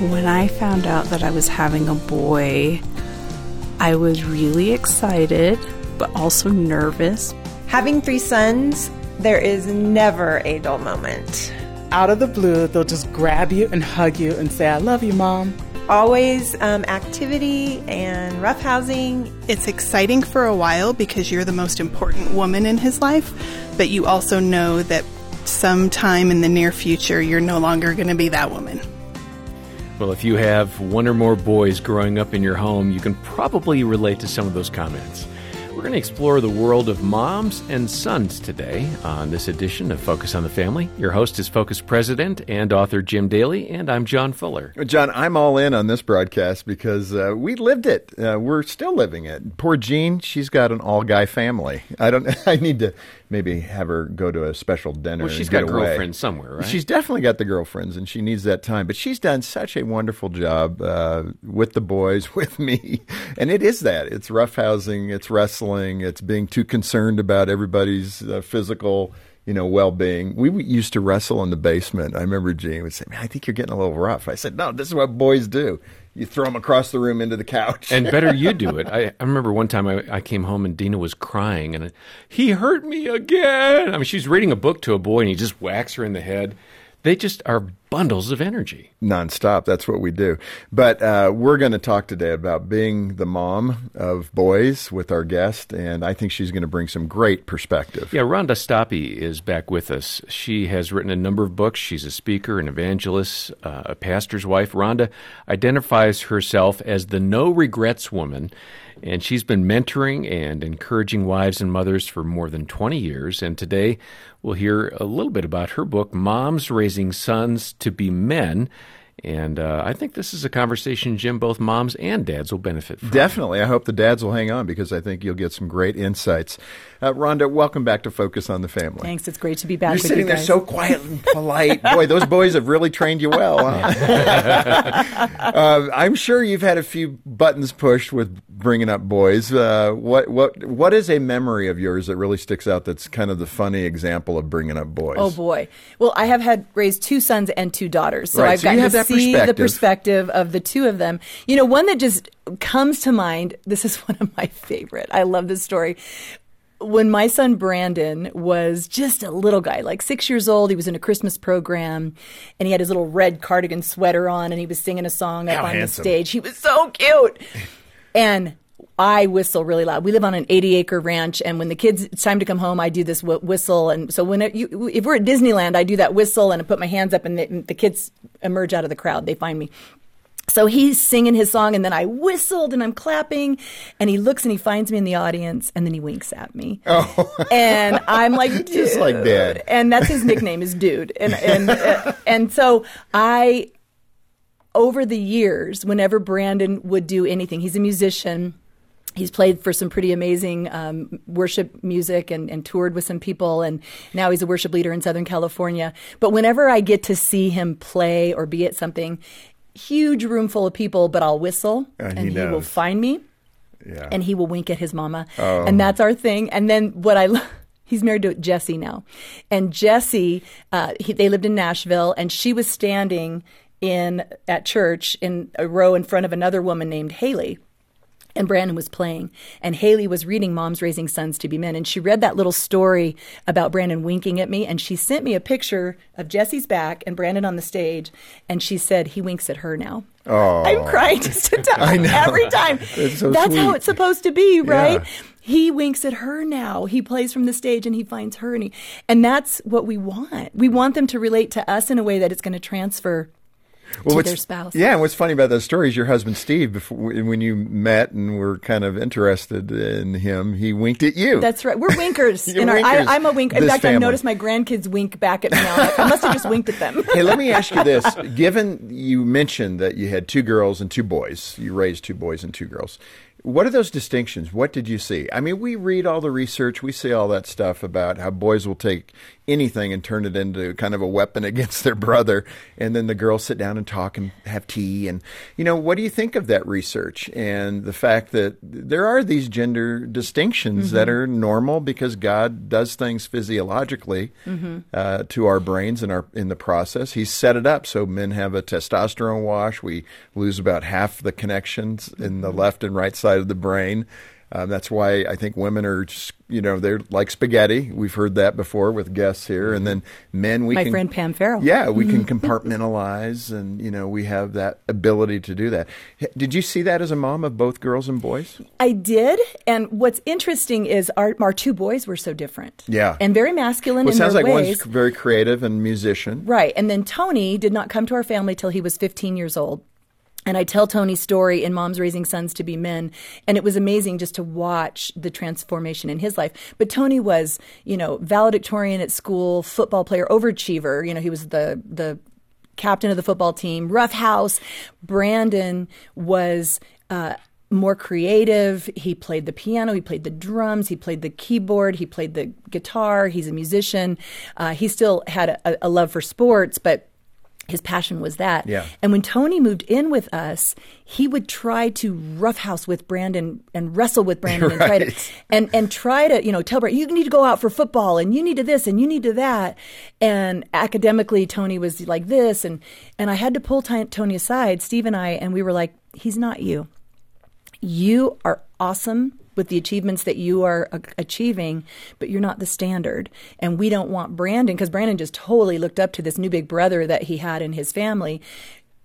When I found out that I was having a boy, I was really excited, but also nervous. Having three sons, there is never a dull moment. Out of the blue, they'll just grab you and hug you and say, I love you, Mom. Always um, activity and roughhousing. It's exciting for a while because you're the most important woman in his life, but you also know that sometime in the near future, you're no longer going to be that woman. Well, if you have one or more boys growing up in your home, you can probably relate to some of those comments. We're going to explore the world of moms and sons today on this edition of Focus on the Family. Your host is Focus President and author Jim Daly, and I'm John Fuller. John, I'm all in on this broadcast because uh, we lived it. Uh, we're still living it. Poor Jean, she's got an all guy family. I don't. I need to maybe have her go to a special dinner. Well, she's got girlfriends somewhere, right? She's definitely got the girlfriends, and she needs that time. But she's done such a wonderful job uh, with the boys, with me, and it is that. It's roughhousing, it's wrestling, it's being too concerned about everybody's uh, physical. You know, well-being. We used to wrestle in the basement. I remember Jean would say, "Man, I think you're getting a little rough." I said, "No, this is what boys do you throw them across the room into the couch. and better you do it. I, I remember one time I, I, came home and Dina was crying and he hurt me again. I mean, she's reading a book to a boy and he just whacks her in the head. They just are bundles of energy. Nonstop. That's what we do. But uh, we're going to talk today about being the mom of boys with our guest, and I think she's going to bring some great perspective. Yeah, Rhonda Stoppe is back with us. She has written a number of books. She's a speaker, an evangelist, uh, a pastor's wife. Rhonda identifies herself as the no regrets woman. And she's been mentoring and encouraging wives and mothers for more than 20 years. And today we'll hear a little bit about her book, Moms Raising Sons to Be Men. And uh, I think this is a conversation, Jim, both moms and dads will benefit from. Definitely. I hope the dads will hang on because I think you'll get some great insights. Uh, Rhonda, welcome back to Focus on the Family. Thanks. It's great to be back You're with sitting you there so quiet and polite. Boy, those boys have really trained you well. Huh? uh, I'm sure you've had a few buttons pushed with bringing up boys. Uh, what what what is a memory of yours that really sticks out? That's kind of the funny example of bringing up boys. Oh boy! Well, I have had raised two sons and two daughters, so right, I've so gotten to see perspective. the perspective of the two of them. You know, one that just comes to mind. This is one of my favorite. I love this story when my son Brandon was just a little guy, like six years old, he was in a Christmas program and he had his little red cardigan sweater on and he was singing a song up How on handsome. the stage. He was so cute. and I whistle really loud. We live on an 80 acre ranch, and when the kids, it's time to come home, I do this wh- whistle. And so when it, you, if we're at Disneyland, I do that whistle and I put my hands up, and the, and the kids emerge out of the crowd. They find me. So he's singing his song, and then I whistled and I'm clapping, and he looks and he finds me in the audience, and then he winks at me. Oh. and I'm like, dude. Just like Dad. And that's his nickname is Dude. And and uh, and so I, over the years, whenever Brandon would do anything, he's a musician. He's played for some pretty amazing um, worship music and, and toured with some people, and now he's a worship leader in Southern California. But whenever I get to see him play or be at something, huge room full of people, but I'll whistle he and he will find me Yeah. and he will wink at his mama. Oh. And that's our thing. And then what I he's married to Jesse now. And Jesse, uh, he, they lived in Nashville and she was standing in at church in a row in front of another woman named Haley. And Brandon was playing, and Haley was reading Moms Raising Sons to Be Men. And she read that little story about Brandon winking at me, and she sent me a picture of Jesse's back and Brandon on the stage. And she said, He winks at her now. Oh. I'm crying just to know. every time. That's so how it's supposed to be, right? Yeah. He winks at her now. He plays from the stage and he finds her, and, he, and that's what we want. We want them to relate to us in a way that it's going to transfer to their spouse. Yeah, and what's funny about that story is your husband Steve, before, when you met and were kind of interested in him, he winked at you. That's right. We're winkers. In our, winkers, I, I'm a wink. In this fact, I family. noticed my grandkids wink back at me now. I must have just winked at them. hey, let me ask you this. Given you mentioned that you had two girls and two boys, you raised two boys and two girls. What are those distinctions? What did you see? I mean, we read all the research, we see all that stuff about how boys will take anything and turn it into kind of a weapon against their brother, and then the girls sit down and talk and have tea. And, you know, what do you think of that research and the fact that there are these gender distinctions that mm-hmm. are normal because God does things physiologically mm-hmm. uh, to our brains in our in the process. He's set it up so men have a testosterone wash. We lose about half the connections in the mm-hmm. left and right side of the brain. Um, that's why I think women are, just, you know, they're like spaghetti. We've heard that before with guests here, and then men. We My can, friend Pam Farrell. Yeah, we can compartmentalize, and you know, we have that ability to do that. Did you see that as a mom of both girls and boys? I did, and what's interesting is our our two boys were so different. Yeah. and very masculine Well, it in sounds their like ways. one's very creative and musician. Right. And then Tony did not come to our family till he was 15 years old. And I tell Tony's story in Moms Raising Sons to Be Men. And it was amazing just to watch the transformation in his life. But Tony was, you know, valedictorian at school, football player, overachiever. You know, he was the, the captain of the football team, rough house. Brandon was, uh, more creative. He played the piano, he played the drums, he played the keyboard, he played the guitar. He's a musician. Uh, he still had a, a love for sports, but his passion was that. Yeah. And when Tony moved in with us, he would try to roughhouse with Brandon and wrestle with Brandon and try to and and try to you know tell Brandon you need to go out for football and you need to this and you need to that. And academically, Tony was like this, and and I had to pull Ty- Tony aside, Steve and I, and we were like, he's not you you are awesome with the achievements that you are a- achieving, but you're not the standard. And we don't want Brandon, because Brandon just totally looked up to this new big brother that he had in his family.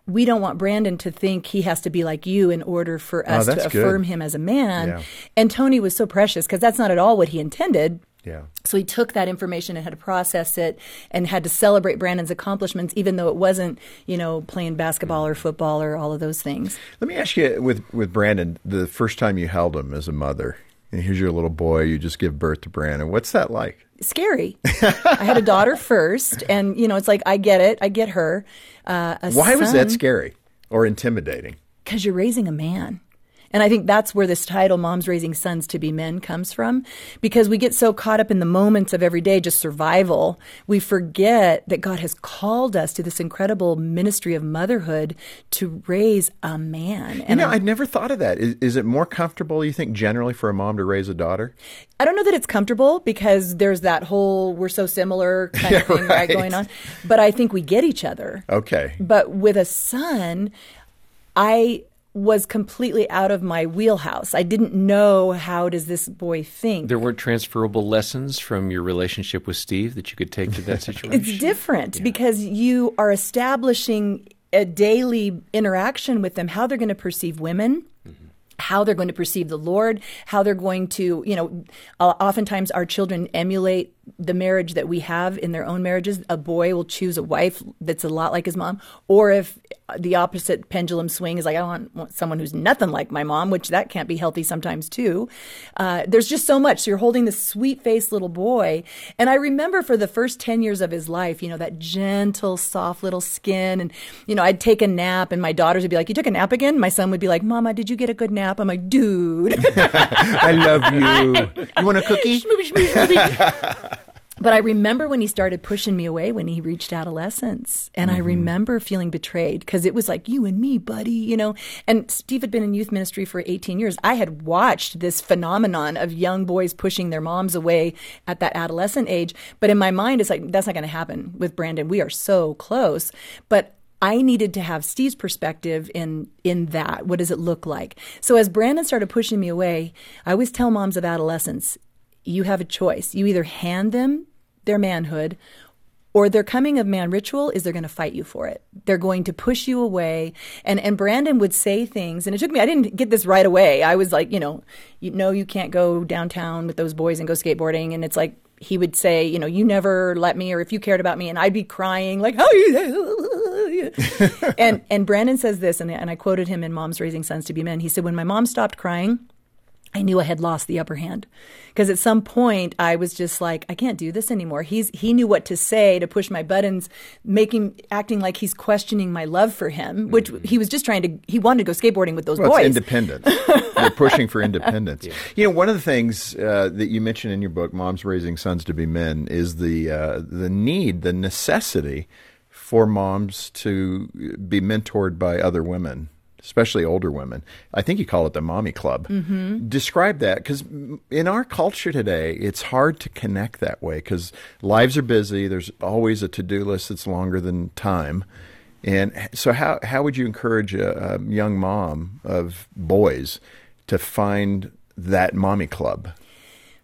We don't want Brandon to think he has to be like you in order for oh, us to Oh, good. affirm him as a man. Yeah. And Tony was so precious because that's not at all what he intended. Yeah. So he took that information and had to process it and had to celebrate Brandon's accomplishments, even though it wasn't, you know, playing basketball or football or all of those things. Let me ask you with with Brandon, the first time you held him as a mother, and here's your little boy, you just give birth to Brandon. What's that like? scary. I had a daughter first, and you know, it's like I get it, I get her. Uh, a Why was that scary or intimidating? because you're raising a man. And I think that's where this title, Moms Raising Sons to Be Men, comes from. Because we get so caught up in the moments of every day, just survival, we forget that God has called us to this incredible ministry of motherhood to raise a man. You And know, I'm- I'd never thought of that. Is, is it more comfortable, you think, generally for a mom to raise a daughter? I don't know that it's comfortable because there's that whole we're so similar kind of Yeah, thing right. right. going on. But I think we get each other. Okay. But with a son, I was completely out of my wheelhouse. I didn't know how does this boy think. There weren't transferable lessons from your relationship with Steve that you could take to that situation. It's different because you are establishing a daily interaction with them, how they're going to perceive women. How they're going to perceive the Lord, how they're going to, you know, uh, oftentimes our children emulate the marriage that we have in their own marriages. A boy will choose a wife that's a lot like his mom, or if the opposite pendulum swing is like, I want, want someone who's nothing like my mom, which that can't be healthy sometimes too. Uh, there's just so much. So you're holding this sweet faced little boy. And I remember for the first 10 years of his life, you know, that gentle, soft little skin. And, you know, I'd take a nap and my daughters would be like, You took a nap again? My son would be like, Mama, did you get a good nap? I'm like, Dude. I love you. You want a cookie? But I remember when he started pushing me away when he reached adolescence. And I mm-hmm. remember feeling betrayed because it was like, you and me, buddy, you know. And Steve had been in youth ministry for 18 years. I had watched this phenomenon of young boys pushing their moms away at that adolescent age. But in my mind, it's like, that's not going to happen with Brandon. We are so close. But I needed to have Steve's perspective in in that. What does it look like? So as Brandon started pushing me away, I always tell moms of adolescents, you have a choice. You either hand them their manhood or their coming of man ritual is they're going to fight you for it. They're going to push you away. And and Brandon would say things and it took me I didn't get this right away. I was like, you know, you know you can't go downtown with those boys and go skateboarding and it's like he would say, you know, you never let me or if you cared about me and I'd be crying like, "How you and and Brandon says this, and, and I quoted him in Moms Raising Sons to Be Men. He said, "When my mom stopped crying." I knew I had lost the upper hand because at some point I was just like, I can't do this anymore. He's he knew what to say to push my buttons, making acting like he's questioning my love for him, which mm-hmm. he was just trying to. He wanted to go skateboarding with those well, boys. It's independence. You're pushing for independence. Yeah. You know, one of the things uh, that you mentioned in your book, "Moms Raising Sons to Be Men," is the uh, the need, the necessity for moms to be mentored by other women especially older women. I think you call it the mommy club. Mm-hmm. Describe that because in our culture today, it's hard to connect that way because lives are busy. There's always a to do list that's longer than time. And so, how, how would you encourage a, a young mom of boys to find that mommy club?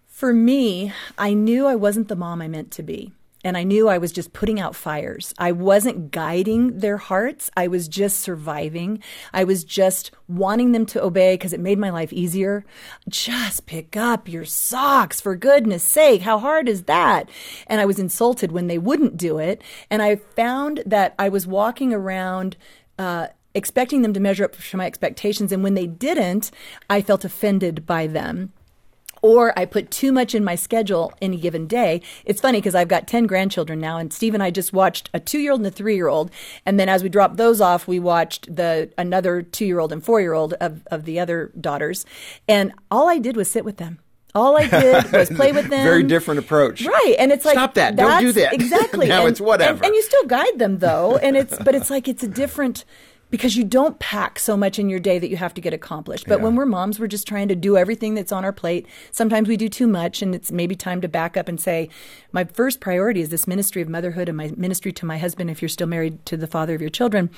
For me, I knew I wasn't the mom I meant to be and I knew I was just putting out fires. I wasn't guiding their hearts. I was just surviving. I was just wanting them to obey because it made my life easier. Just pick up your socks for goodness sake. How hard is that? And I was insulted when they wouldn't do it. And I found that I was walking around, uh, expecting them to measure up to my expectations. And when they didn't, I felt offended by them or I put too much in my schedule any given day. It's funny because I've got 10 grandchildren now, and Steve and I just watched a two year old and a three year old. And then as we dropped those off, we watched the another two year old and four year old of, of the other daughters. And all I did was sit with them. All I did was play with them. Very different approach. Right. And it's like Stop that. Don't do that. Exactly. now and, it's whatever. And, and you still guide them though. And it's but it's like it's a different because you don't pack so much in your day that you have to get accomplished. But yeah. when we're moms, we're just trying to do everything that's on our plate. Sometimes we do too much, and it's maybe time to back up and say, my first priority is this ministry of motherhood and my ministry to my husband if you're still married to the father of your children.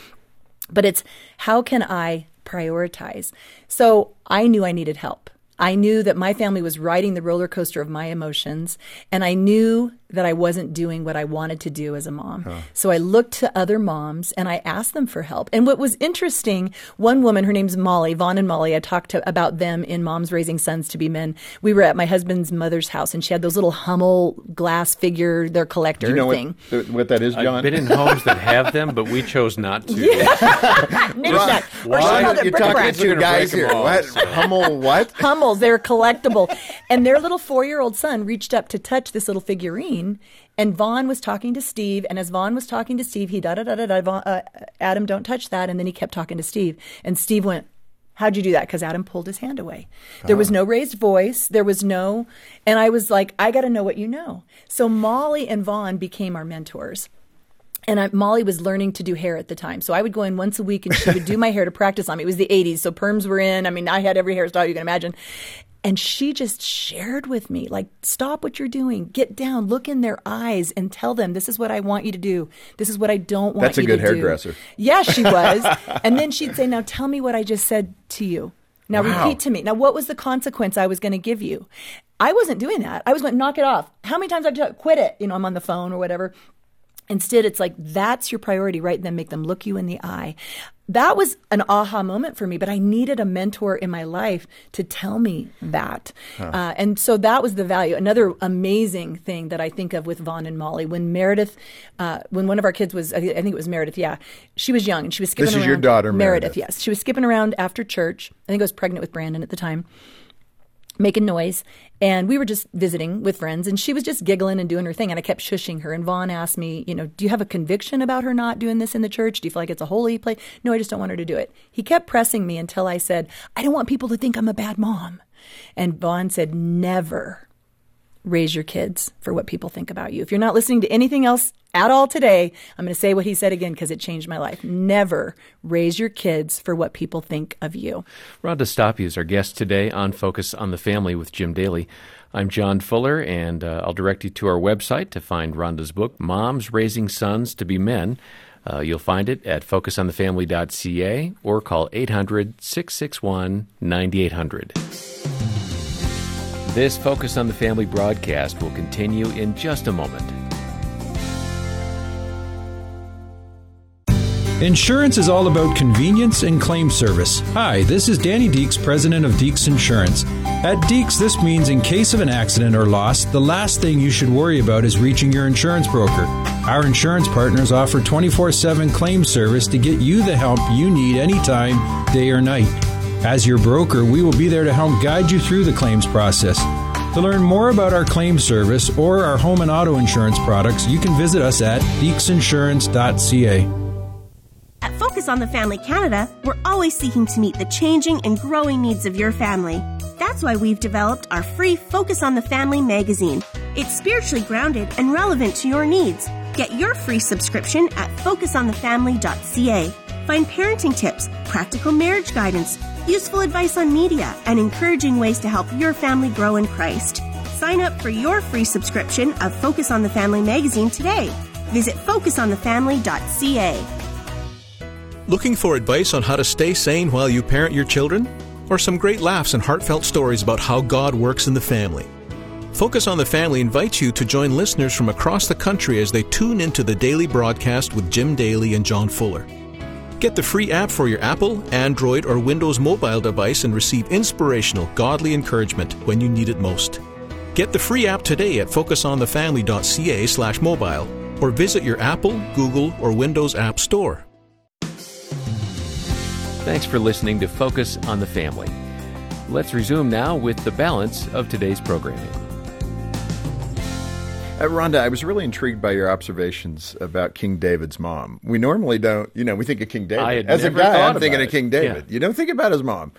But it's how can I prioritize? So I knew I needed help. I knew that my family was riding the roller coaster of my emotions, and I knew that I wasn't doing what I wanted to do as a mom. Huh. So I looked to other moms and I asked them for help. And what was interesting, one woman, her name's Molly, Vaughn and Molly, I talked to, about them in Moms Raising Sons to Be Men. We were at my husband's mother's house and she had those little Hummel glass figure, their collector you know thing. What, what, that is, John? I've been in homes that have them, but we chose not to. Yeah. Ron, Ron, you're talking to guys here. All, what? So. Hummel what? Hummels, they're collectible. and their little four-year-old son reached up to touch this little figurine and Vaughn was talking to Steve, and as Vaughn was talking to Steve, he da da da da da. Uh, Adam, don't touch that. And then he kept talking to Steve, and Steve went, How'd you do that? Because Adam pulled his hand away. There was no raised voice. There was no, and I was like, I got to know what you know. So Molly and Vaughn became our mentors. And I, Molly was learning to do hair at the time. So I would go in once a week and she would do my hair to practice on me. It was the 80s, so perms were in. I mean, I had every hairstyle you can imagine. And she just shared with me, like, stop what you're doing, get down, look in their eyes, and tell them, this is what I want you to do. This is what I don't want That's you to do. That's a good hairdresser. Yeah, she was. and then she'd say, now tell me what I just said to you. Now wow. repeat to me. Now, what was the consequence I was going to give you? I wasn't doing that. I was going to knock it off. How many times I've told, quit it? You know, I'm on the phone or whatever. Instead, it's like that's your priority, right? Then make them look you in the eye. That was an aha moment for me, but I needed a mentor in my life to tell me that. Huh. Uh, and so that was the value. Another amazing thing that I think of with Vaughn and Molly when Meredith, uh, when one of our kids was, I think it was Meredith, yeah, she was young and she was skipping this around. This is your daughter, Meredith. Meredith, yes. She was skipping around after church. I think I was pregnant with Brandon at the time making noise. And we were just visiting with friends, and she was just giggling and doing her thing. And I kept shushing her. And Vaughn asked me, you know, do you have a conviction about her not doing this in the church? Do you feel like it's a holy place? No, I just don't want her to do it. He kept pressing me until I said, I don't want people to think I'm a bad mom. And Vaughn said, never raise your kids for what people think about you. If you're not listening to anything else at all today, I'm going to say what he said again because it changed my life. Never raise your kids for what people think of you. Rhonda Stoppe is our guest today on Focus on the Family with Jim Daly. I'm John Fuller, and uh, I'll direct you to our website to find Rhonda's book, Moms Raising Sons to Be Men. Uh, you'll find it at focusonthefamily.ca or call 800 661 9800. This Focus on the Family broadcast will continue in just a moment. Insurance is all about convenience and claim service. Hi, this is Danny Deeks, president of Deeks Insurance. At Deeks, this means in case of an accident or loss, the last thing you should worry about is reaching your insurance broker. Our insurance partners offer 24 7 claim service to get you the help you need anytime, day or night. As your broker, we will be there to help guide you through the claims process. To learn more about our claim service or our home and auto insurance products, you can visit us at deeksinsurance.ca. At Focus on the Family Canada, we're always seeking to meet the changing and growing needs of your family. That's why we've developed our free Focus on the Family magazine. It's spiritually grounded and relevant to your needs. Get your free subscription at focusonthefamily.ca. Find parenting tips, practical marriage guidance, useful advice on media, and encouraging ways to help your family grow in Christ. Sign up for your free subscription of Focus on the Family magazine today. Visit focusonthefamily.ca. Looking for advice on how to stay sane while you parent your children? Or some great laughs and heartfelt stories about how God works in the family? Focus on the Family invites you to join listeners from across the country as they tune into the daily broadcast with Jim Daly and John Fuller. Get the free app for your Apple, Android, or Windows mobile device and receive inspirational, godly encouragement when you need it most. Get the free app today at focusonthefamily.ca slash mobile or visit your Apple, Google, or Windows App Store. Thanks for listening to Focus on the Family. Let's resume now with the balance of today's programming. Uh, Rhonda, I was really intrigued by your observations about King David's mom. We normally don't, you know, we think of King David. I had As a guy, I'm thinking about of. King David. Yeah. You don't think about his mom.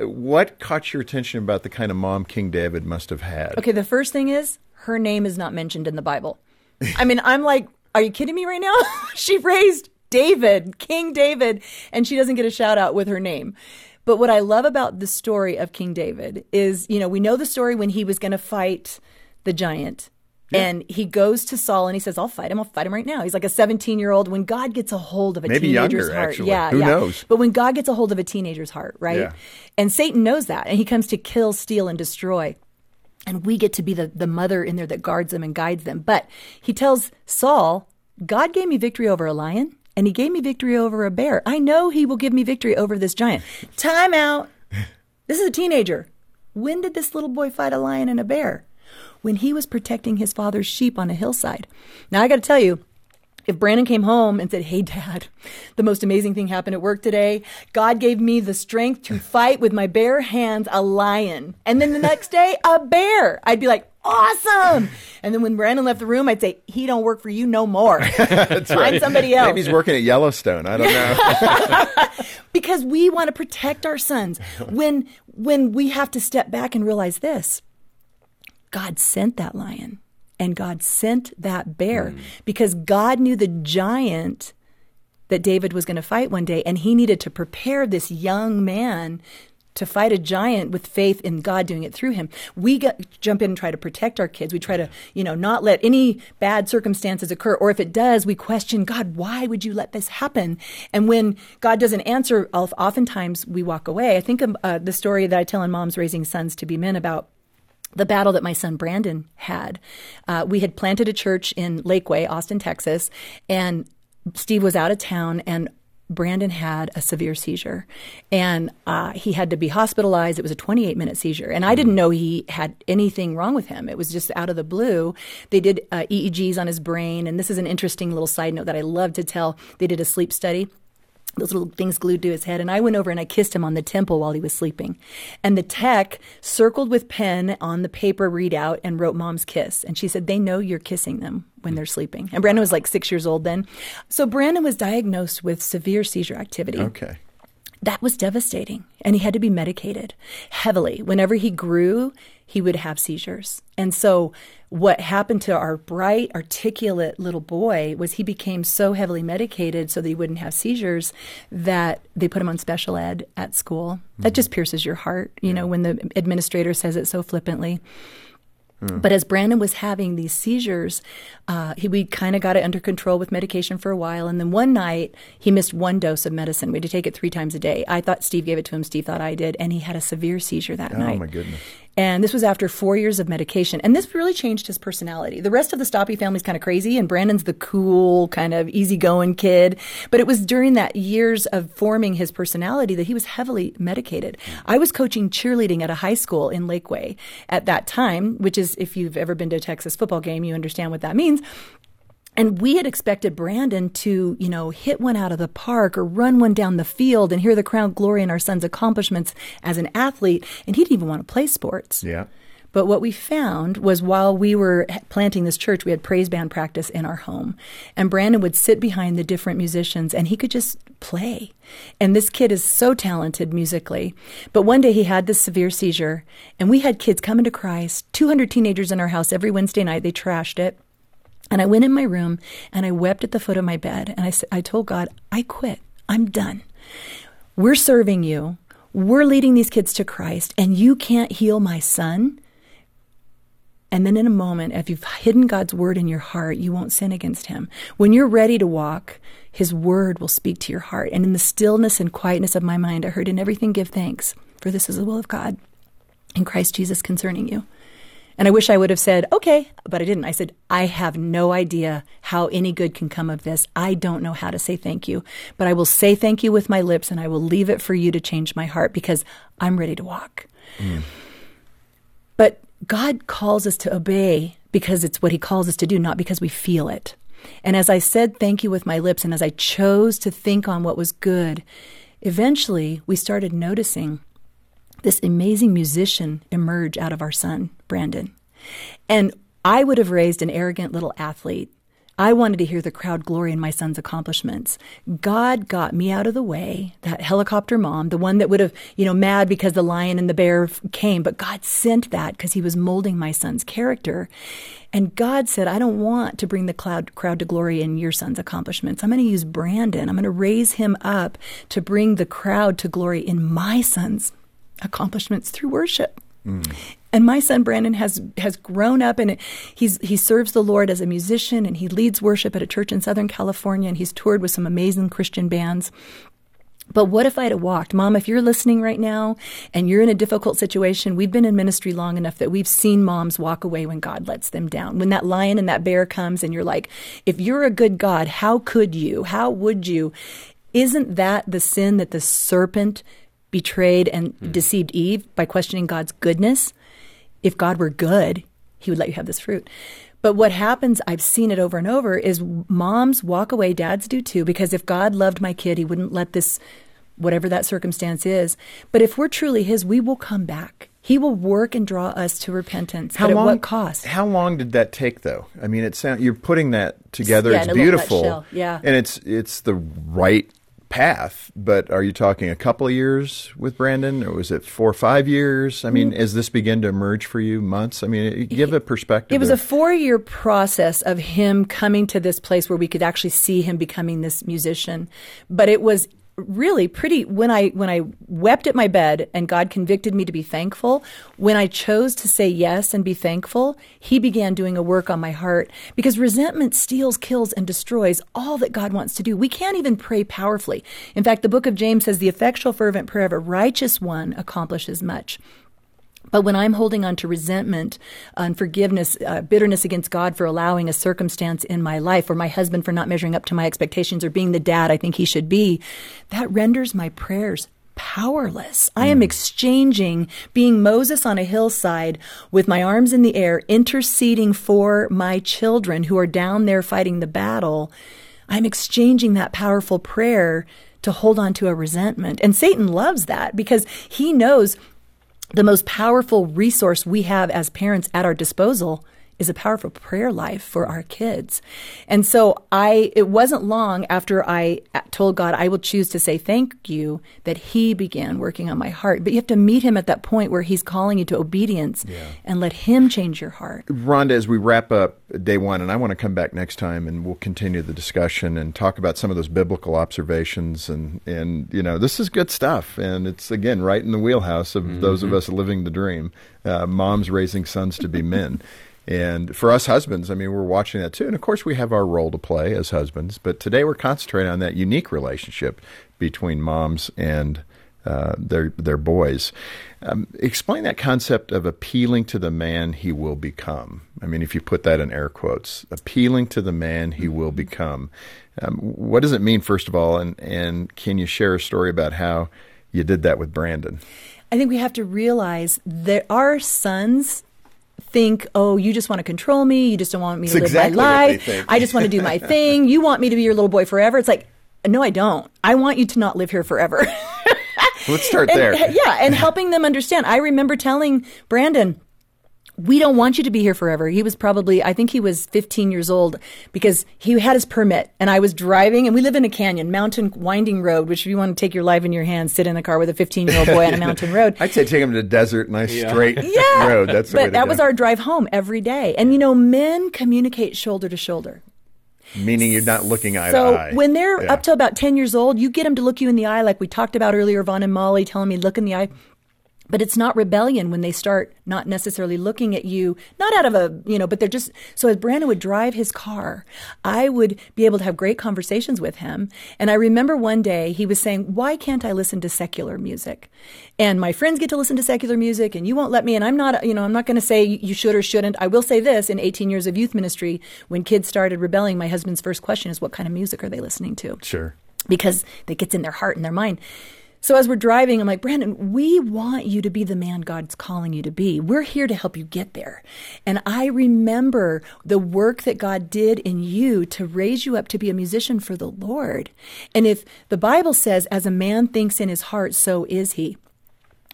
Uh, What caught your attention about the kind of mom King David must have had? Okay, the first thing is her name is not mentioned in the Bible. I mean, I'm like, are you kidding me right now? she raised David, King David, and she doesn't get a shout out with her name. But what I love about the story of King David is, you know, we know the story when he was going to fight the giant. And he goes to Saul and he says, I'll fight him. I'll fight him right now. He's like a 17 year old. When God gets a hold of a Maybe teenager's younger, heart. actually. Yeah. Who yeah. knows? But when God gets a hold of a teenager's heart, right? Yeah. And Satan knows that. And he comes to kill, steal, and destroy and we get to be the, the mother in there that guards them and guides them. But he tells Saul, God gave me victory over a lion and he gave me victory over a bear. I know he will give me victory over this giant. Time out. This is a teenager. When did this little boy fight a lion and a bear? When he was protecting his father's sheep on a hillside. Now I got to tell you, if Brandon came home and said, Hey, dad, the most amazing thing happened at work today. God gave me the strength to fight with my bare hands a lion. And then the next day, a bear. I'd be like, Awesome. And then when Brandon left the room, I'd say, He don't work for you no more. That's Find right. somebody else. Maybe he's working at Yellowstone. I don't know. because we want to protect our sons. When when we have to step back and realize this, God sent that lion and God sent that bear because God knew the giant that David was going to fight one day and he needed to prepare this young man to fight a giant with faith in God doing it through him. We get, jump in and try to protect our kids. We try to, you know, not let any bad circumstances occur. Or if it does, we question God, why would you let this happen? And when God doesn't answer, oftentimes we walk away. I think of uh, the story that I tell in Moms Raising Sons to Be Men about the battle that my son Brandon had. Uh, we had planted a church in Lakeway, Austin, Texas, and Steve was out of town and Brandon had a severe seizure and uh, he had to be hospitalized. It was a 28 minute seizure. And I didn't know he had anything wrong with him. It was just out of the blue. They did uh, EEGs on his brain. And this is an interesting little side note that I love to tell. They did a sleep study those little things glued to his head. And I went over and I kissed him on the temple while he was sleeping. And the tech circled with pen on the paper readout and wrote mom's kiss. And she said, they know you're kissing them when they're sleeping. And Brandon was like six years old then. So Brandon was diagnosed with severe seizure activity okay. That was devastating. And he had to be medicated heavily. Whenever he grew, he would have seizures. And so, what happened to our bright, articulate little boy was he became so heavily medicated so that he wouldn't have seizures that they put him on special ed at school. That mm-hmm. just pierces your heart, you know, when the administrator says it so flippantly. But as Brandon was having these seizures, uh, he, we kind of got it under control with medication for a while. And then one night, he missed one dose of medicine. We had to take it three times a day. I thought Steve gave it to him. Steve thought I did. And he had a severe seizure that Oh, night. Oh, my goodness. And this was after four years of medication. And this really changed his personality. The rest of the Stoppe family's kind of crazy, and Brandon's the cool, kind of easygoing kid. But it was during that years of forming his personality that he was heavily medicated. I was coaching cheerleading at a high school in Lakeway at that time, which is, if you've ever been to a Texas football game, you understand what that means. And we had expected Brandon to, you know, hit one out of the park or run one down the field and hear the crown glory in our son's accomplishments as an athlete. And he didn't even want to play sports. Yeah. But what we found was while we were planting this church, we had praise band practice in our home. And Brandon would sit behind the different musicians and he could just play. And this kid is so talented musically. But one day he had this severe seizure and we had kids coming to Christ, 200 teenagers in our house every Wednesday night. They trashed it. And I went in my room and I wept at the foot of my bed. And I, I told God, I quit. I'm done. We're serving you. We're leading these kids to Christ, and you can't heal my son. And then in a moment, if you've hidden God's word in your heart, you won't sin against him. When you're ready to walk, his word will speak to your heart. And in the stillness and quietness of my mind, I heard in everything give thanks, for this is the will of God in Christ Jesus concerning you. And I wish I would have said, okay, but I didn't. I said, I have no idea how any good can come of this. I don't know how to say thank you, but I will say thank you with my lips and I will leave it for you to change my heart because I'm ready to walk. Mm. But God calls us to obey because it's what he calls us to do, not because we feel it. And as I said thank you with my lips and as I chose to think on what was good, eventually we started noticing this amazing musician emerge out of our son, Brandon. And I would have raised an arrogant little athlete. I wanted to hear the crowd glory in my son's accomplishments. God got me out of the way, that helicopter mom, the one that would have, you know, mad because the lion and the bear came, but God sent that because he was molding my son's character. And God said, I don't want to bring the cloud, crowd to glory in your son's accomplishments. I'm going to use Brandon. I'm going to raise him up to bring the crowd to glory in my son's accomplishments through worship. Mm. And my son Brandon has has grown up and he's he serves the Lord as a musician and he leads worship at a church in Southern California and he's toured with some amazing Christian bands. But what if I'd have walked? Mom, if you're listening right now and you're in a difficult situation, we've been in ministry long enough that we've seen moms walk away when God lets them down. When that lion and that bear comes and you're like, if you're a good God, how could you? How would you? Isn't that the sin that the serpent betrayed and mm. deceived Eve by questioning God's goodness. If God were good, he would let you have this fruit. But what happens, I've seen it over and over, is moms walk away, dads do too, because if God loved my kid, he wouldn't let this, whatever that circumstance is. But if we're truly his, we will come back. He will work and draw us to repentance. How long, at what cost? How long did that take, though? I mean, it sound you're putting that together. Yeah, it's beautiful, yeah, and it's it's the right path, but are you talking a couple of years with Brandon, or was it four or five years? I mean, mm. as this began to emerge for you, months? I mean, give a perspective. It was a four year process of him coming to this place where we could actually see him becoming this musician. But it was really pretty when I when I wept at my bed and God convicted me to be thankful, when I chose to say yes and be thankful, he began doing a work on my heart because resentment steals, kills and destroys all that God wants to do. We can't even pray powerfully. In fact, the book of James says the effectual fervent prayer of a righteous one accomplishes much. But when I'm holding on to resentment, unforgiveness, uh, bitterness against God for allowing a circumstance in my life, or my husband for not measuring up to my expectations, or being the dad I think he should be, that renders my prayers powerless. I am mm. exchanging being Moses on a hillside with my arms in the air, interceding for my children who are down there fighting the battle. I'm exchanging that powerful prayer to hold on to a resentment. And Satan loves that because he knows the most powerful resource we have as parents at our disposal is a powerful prayer life for our kids. And so I, it wasn't long after I told God I will choose to say thank you that he began working on my heart. But you have to meet him at that point where he's calling you to obedience yeah. and let him change your heart. Rhonda, as we wrap up day one, and I want to come back next time and we'll continue the discussion and talk about some of those biblical observations and, and you know, this is good stuff. And it's again right in the wheelhouse of mm-hmm. those of us living the dream. Uh, moms raising sons to be men. And for us husbands, I mean, we're watching that too. And of course, we have our role to play as husbands. But today we're concentrating on that unique relationship between moms and uh, their their boys. Um, explain that concept of appealing to the man he will become. I mean, if you put that in air quotes, appealing to the man he will become. Um, what does it mean, first of all? And and can you share a story about how you did that with Brandon? I think we have to realize that our sons think, oh, you just want to control me. You just don't want me to live exactly my life. I just want to do my thing. You want me to be your little boy forever. It's like, no, I don't. I want you to not live here forever. Let's start And- there. yeah, and helping them understand. I remember telling Brandon, we don't want you to be here forever. He was probably, I think he was 15 years old because he had his permit and I was driving and we live in a canyon, mountain winding road, which if you want to take your life in your hands, sit in the car with a 15 year old boy on a mountain road. I'd say take him to the desert, nice straight Yeah. road. That's but that go. was our drive home every day. And you know, men communicate shoulder to shoulder. Meaning you're not looking eye so to eye. when they're Yeah. up to about 10 years old, you get them to look you in the eye, like we talked about earlier, Vaughn and Molly telling me, look in the eye. But it's not rebellion when they start not necessarily looking at you, not out of a, you know, but they're just, so as Brandon would drive his car, I would be able to have great conversations with him. And I remember one day he was saying, why can't I listen to secular music? And my friends get to listen to secular music and you won't let me. And I'm not, you know, I'm not going to say you should or shouldn't. I will say this in 18 years of youth ministry, when kids started rebelling, my husband's first question is, what kind of music are they listening to? Sure. because that gets in their heart and their mind. So as we're driving, I'm like, Brandon, we want you to be the man God's calling you to be. We're here to help you get there. And I remember the work that God did in you to raise you up to be a musician for the Lord. And if the Bible says, as a man thinks in his heart, so is he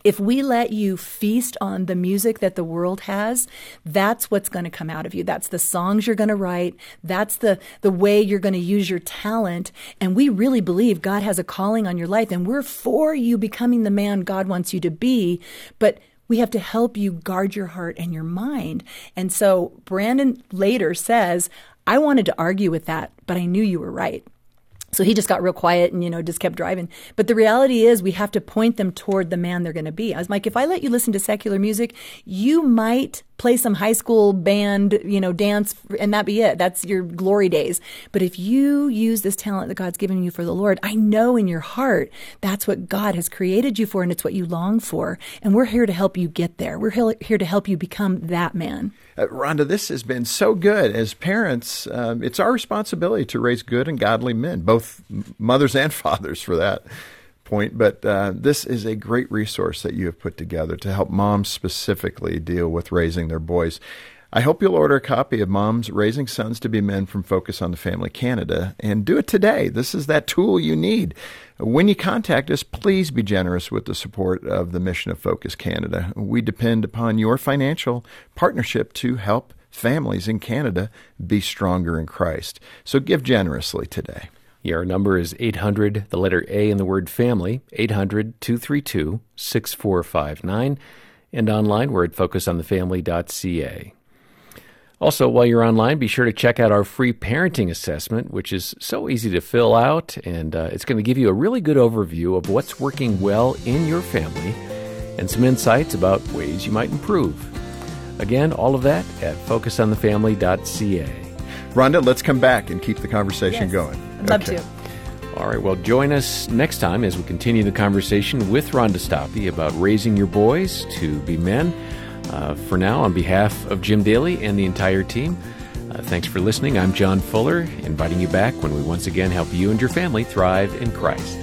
if we let you feast on the music that the world has, that's what's going to come out of you. That's the songs you're going to write. That's the, the way you're going to use your talent. And we really believe God has a calling on your life and we're for you becoming the man God wants you to be. But we have to help you guard your heart and your mind. And so Brandon later says, I wanted to argue with that, but I knew you were right. So he just got real quiet and, you know, just kept driving. But the reality is we have to point them toward the man they're going to be. I was like, if I let you listen to secular music, you might play some high school band, you know, dance and that be it. That's your glory days. But if you use this talent that God's given you for the Lord, I know in your heart that's what God has created you for and it's what you long for. And we're here to help you get there. We're here to help you become that man. Uh, Rhonda, this has been so good. As parents, um, it's our responsibility to raise good and godly men, both mothers and fathers for that point. But uh, this is a great resource that you have put together to help moms specifically deal with raising their boys. I hope you'll order a copy of Moms Raising Sons to Be Men from Focus on the Family Canada and do it today. This is that tool you need. When you contact us, please be generous with the support of the mission of Focus Canada. We depend upon your financial partnership to help families in Canada be stronger in Christ. So give generously today. Yeah, our number is 800, the letter A in the word family, 800 232 6459. And online, we're at focusonthefamily.ca. Also, while you're online, be sure to check out our free parenting assessment, which is so easy to fill out, and uh, it's going to give you a really good overview of what's working well in your family and some insights about ways you might improve. Again, all of that at focusonthefamily.ca. Rhonda, let's come back and keep the conversation Yes. going. I'd love Okay. to. All right, well, join us next time as we continue the conversation with Rhonda Stoppe about raising your boys to be men. Uh, for now, on behalf of Jim Daly and the entire team, uh, thanks for listening. I'm John Fuller, inviting you back when we once again help you and your family thrive in Christ.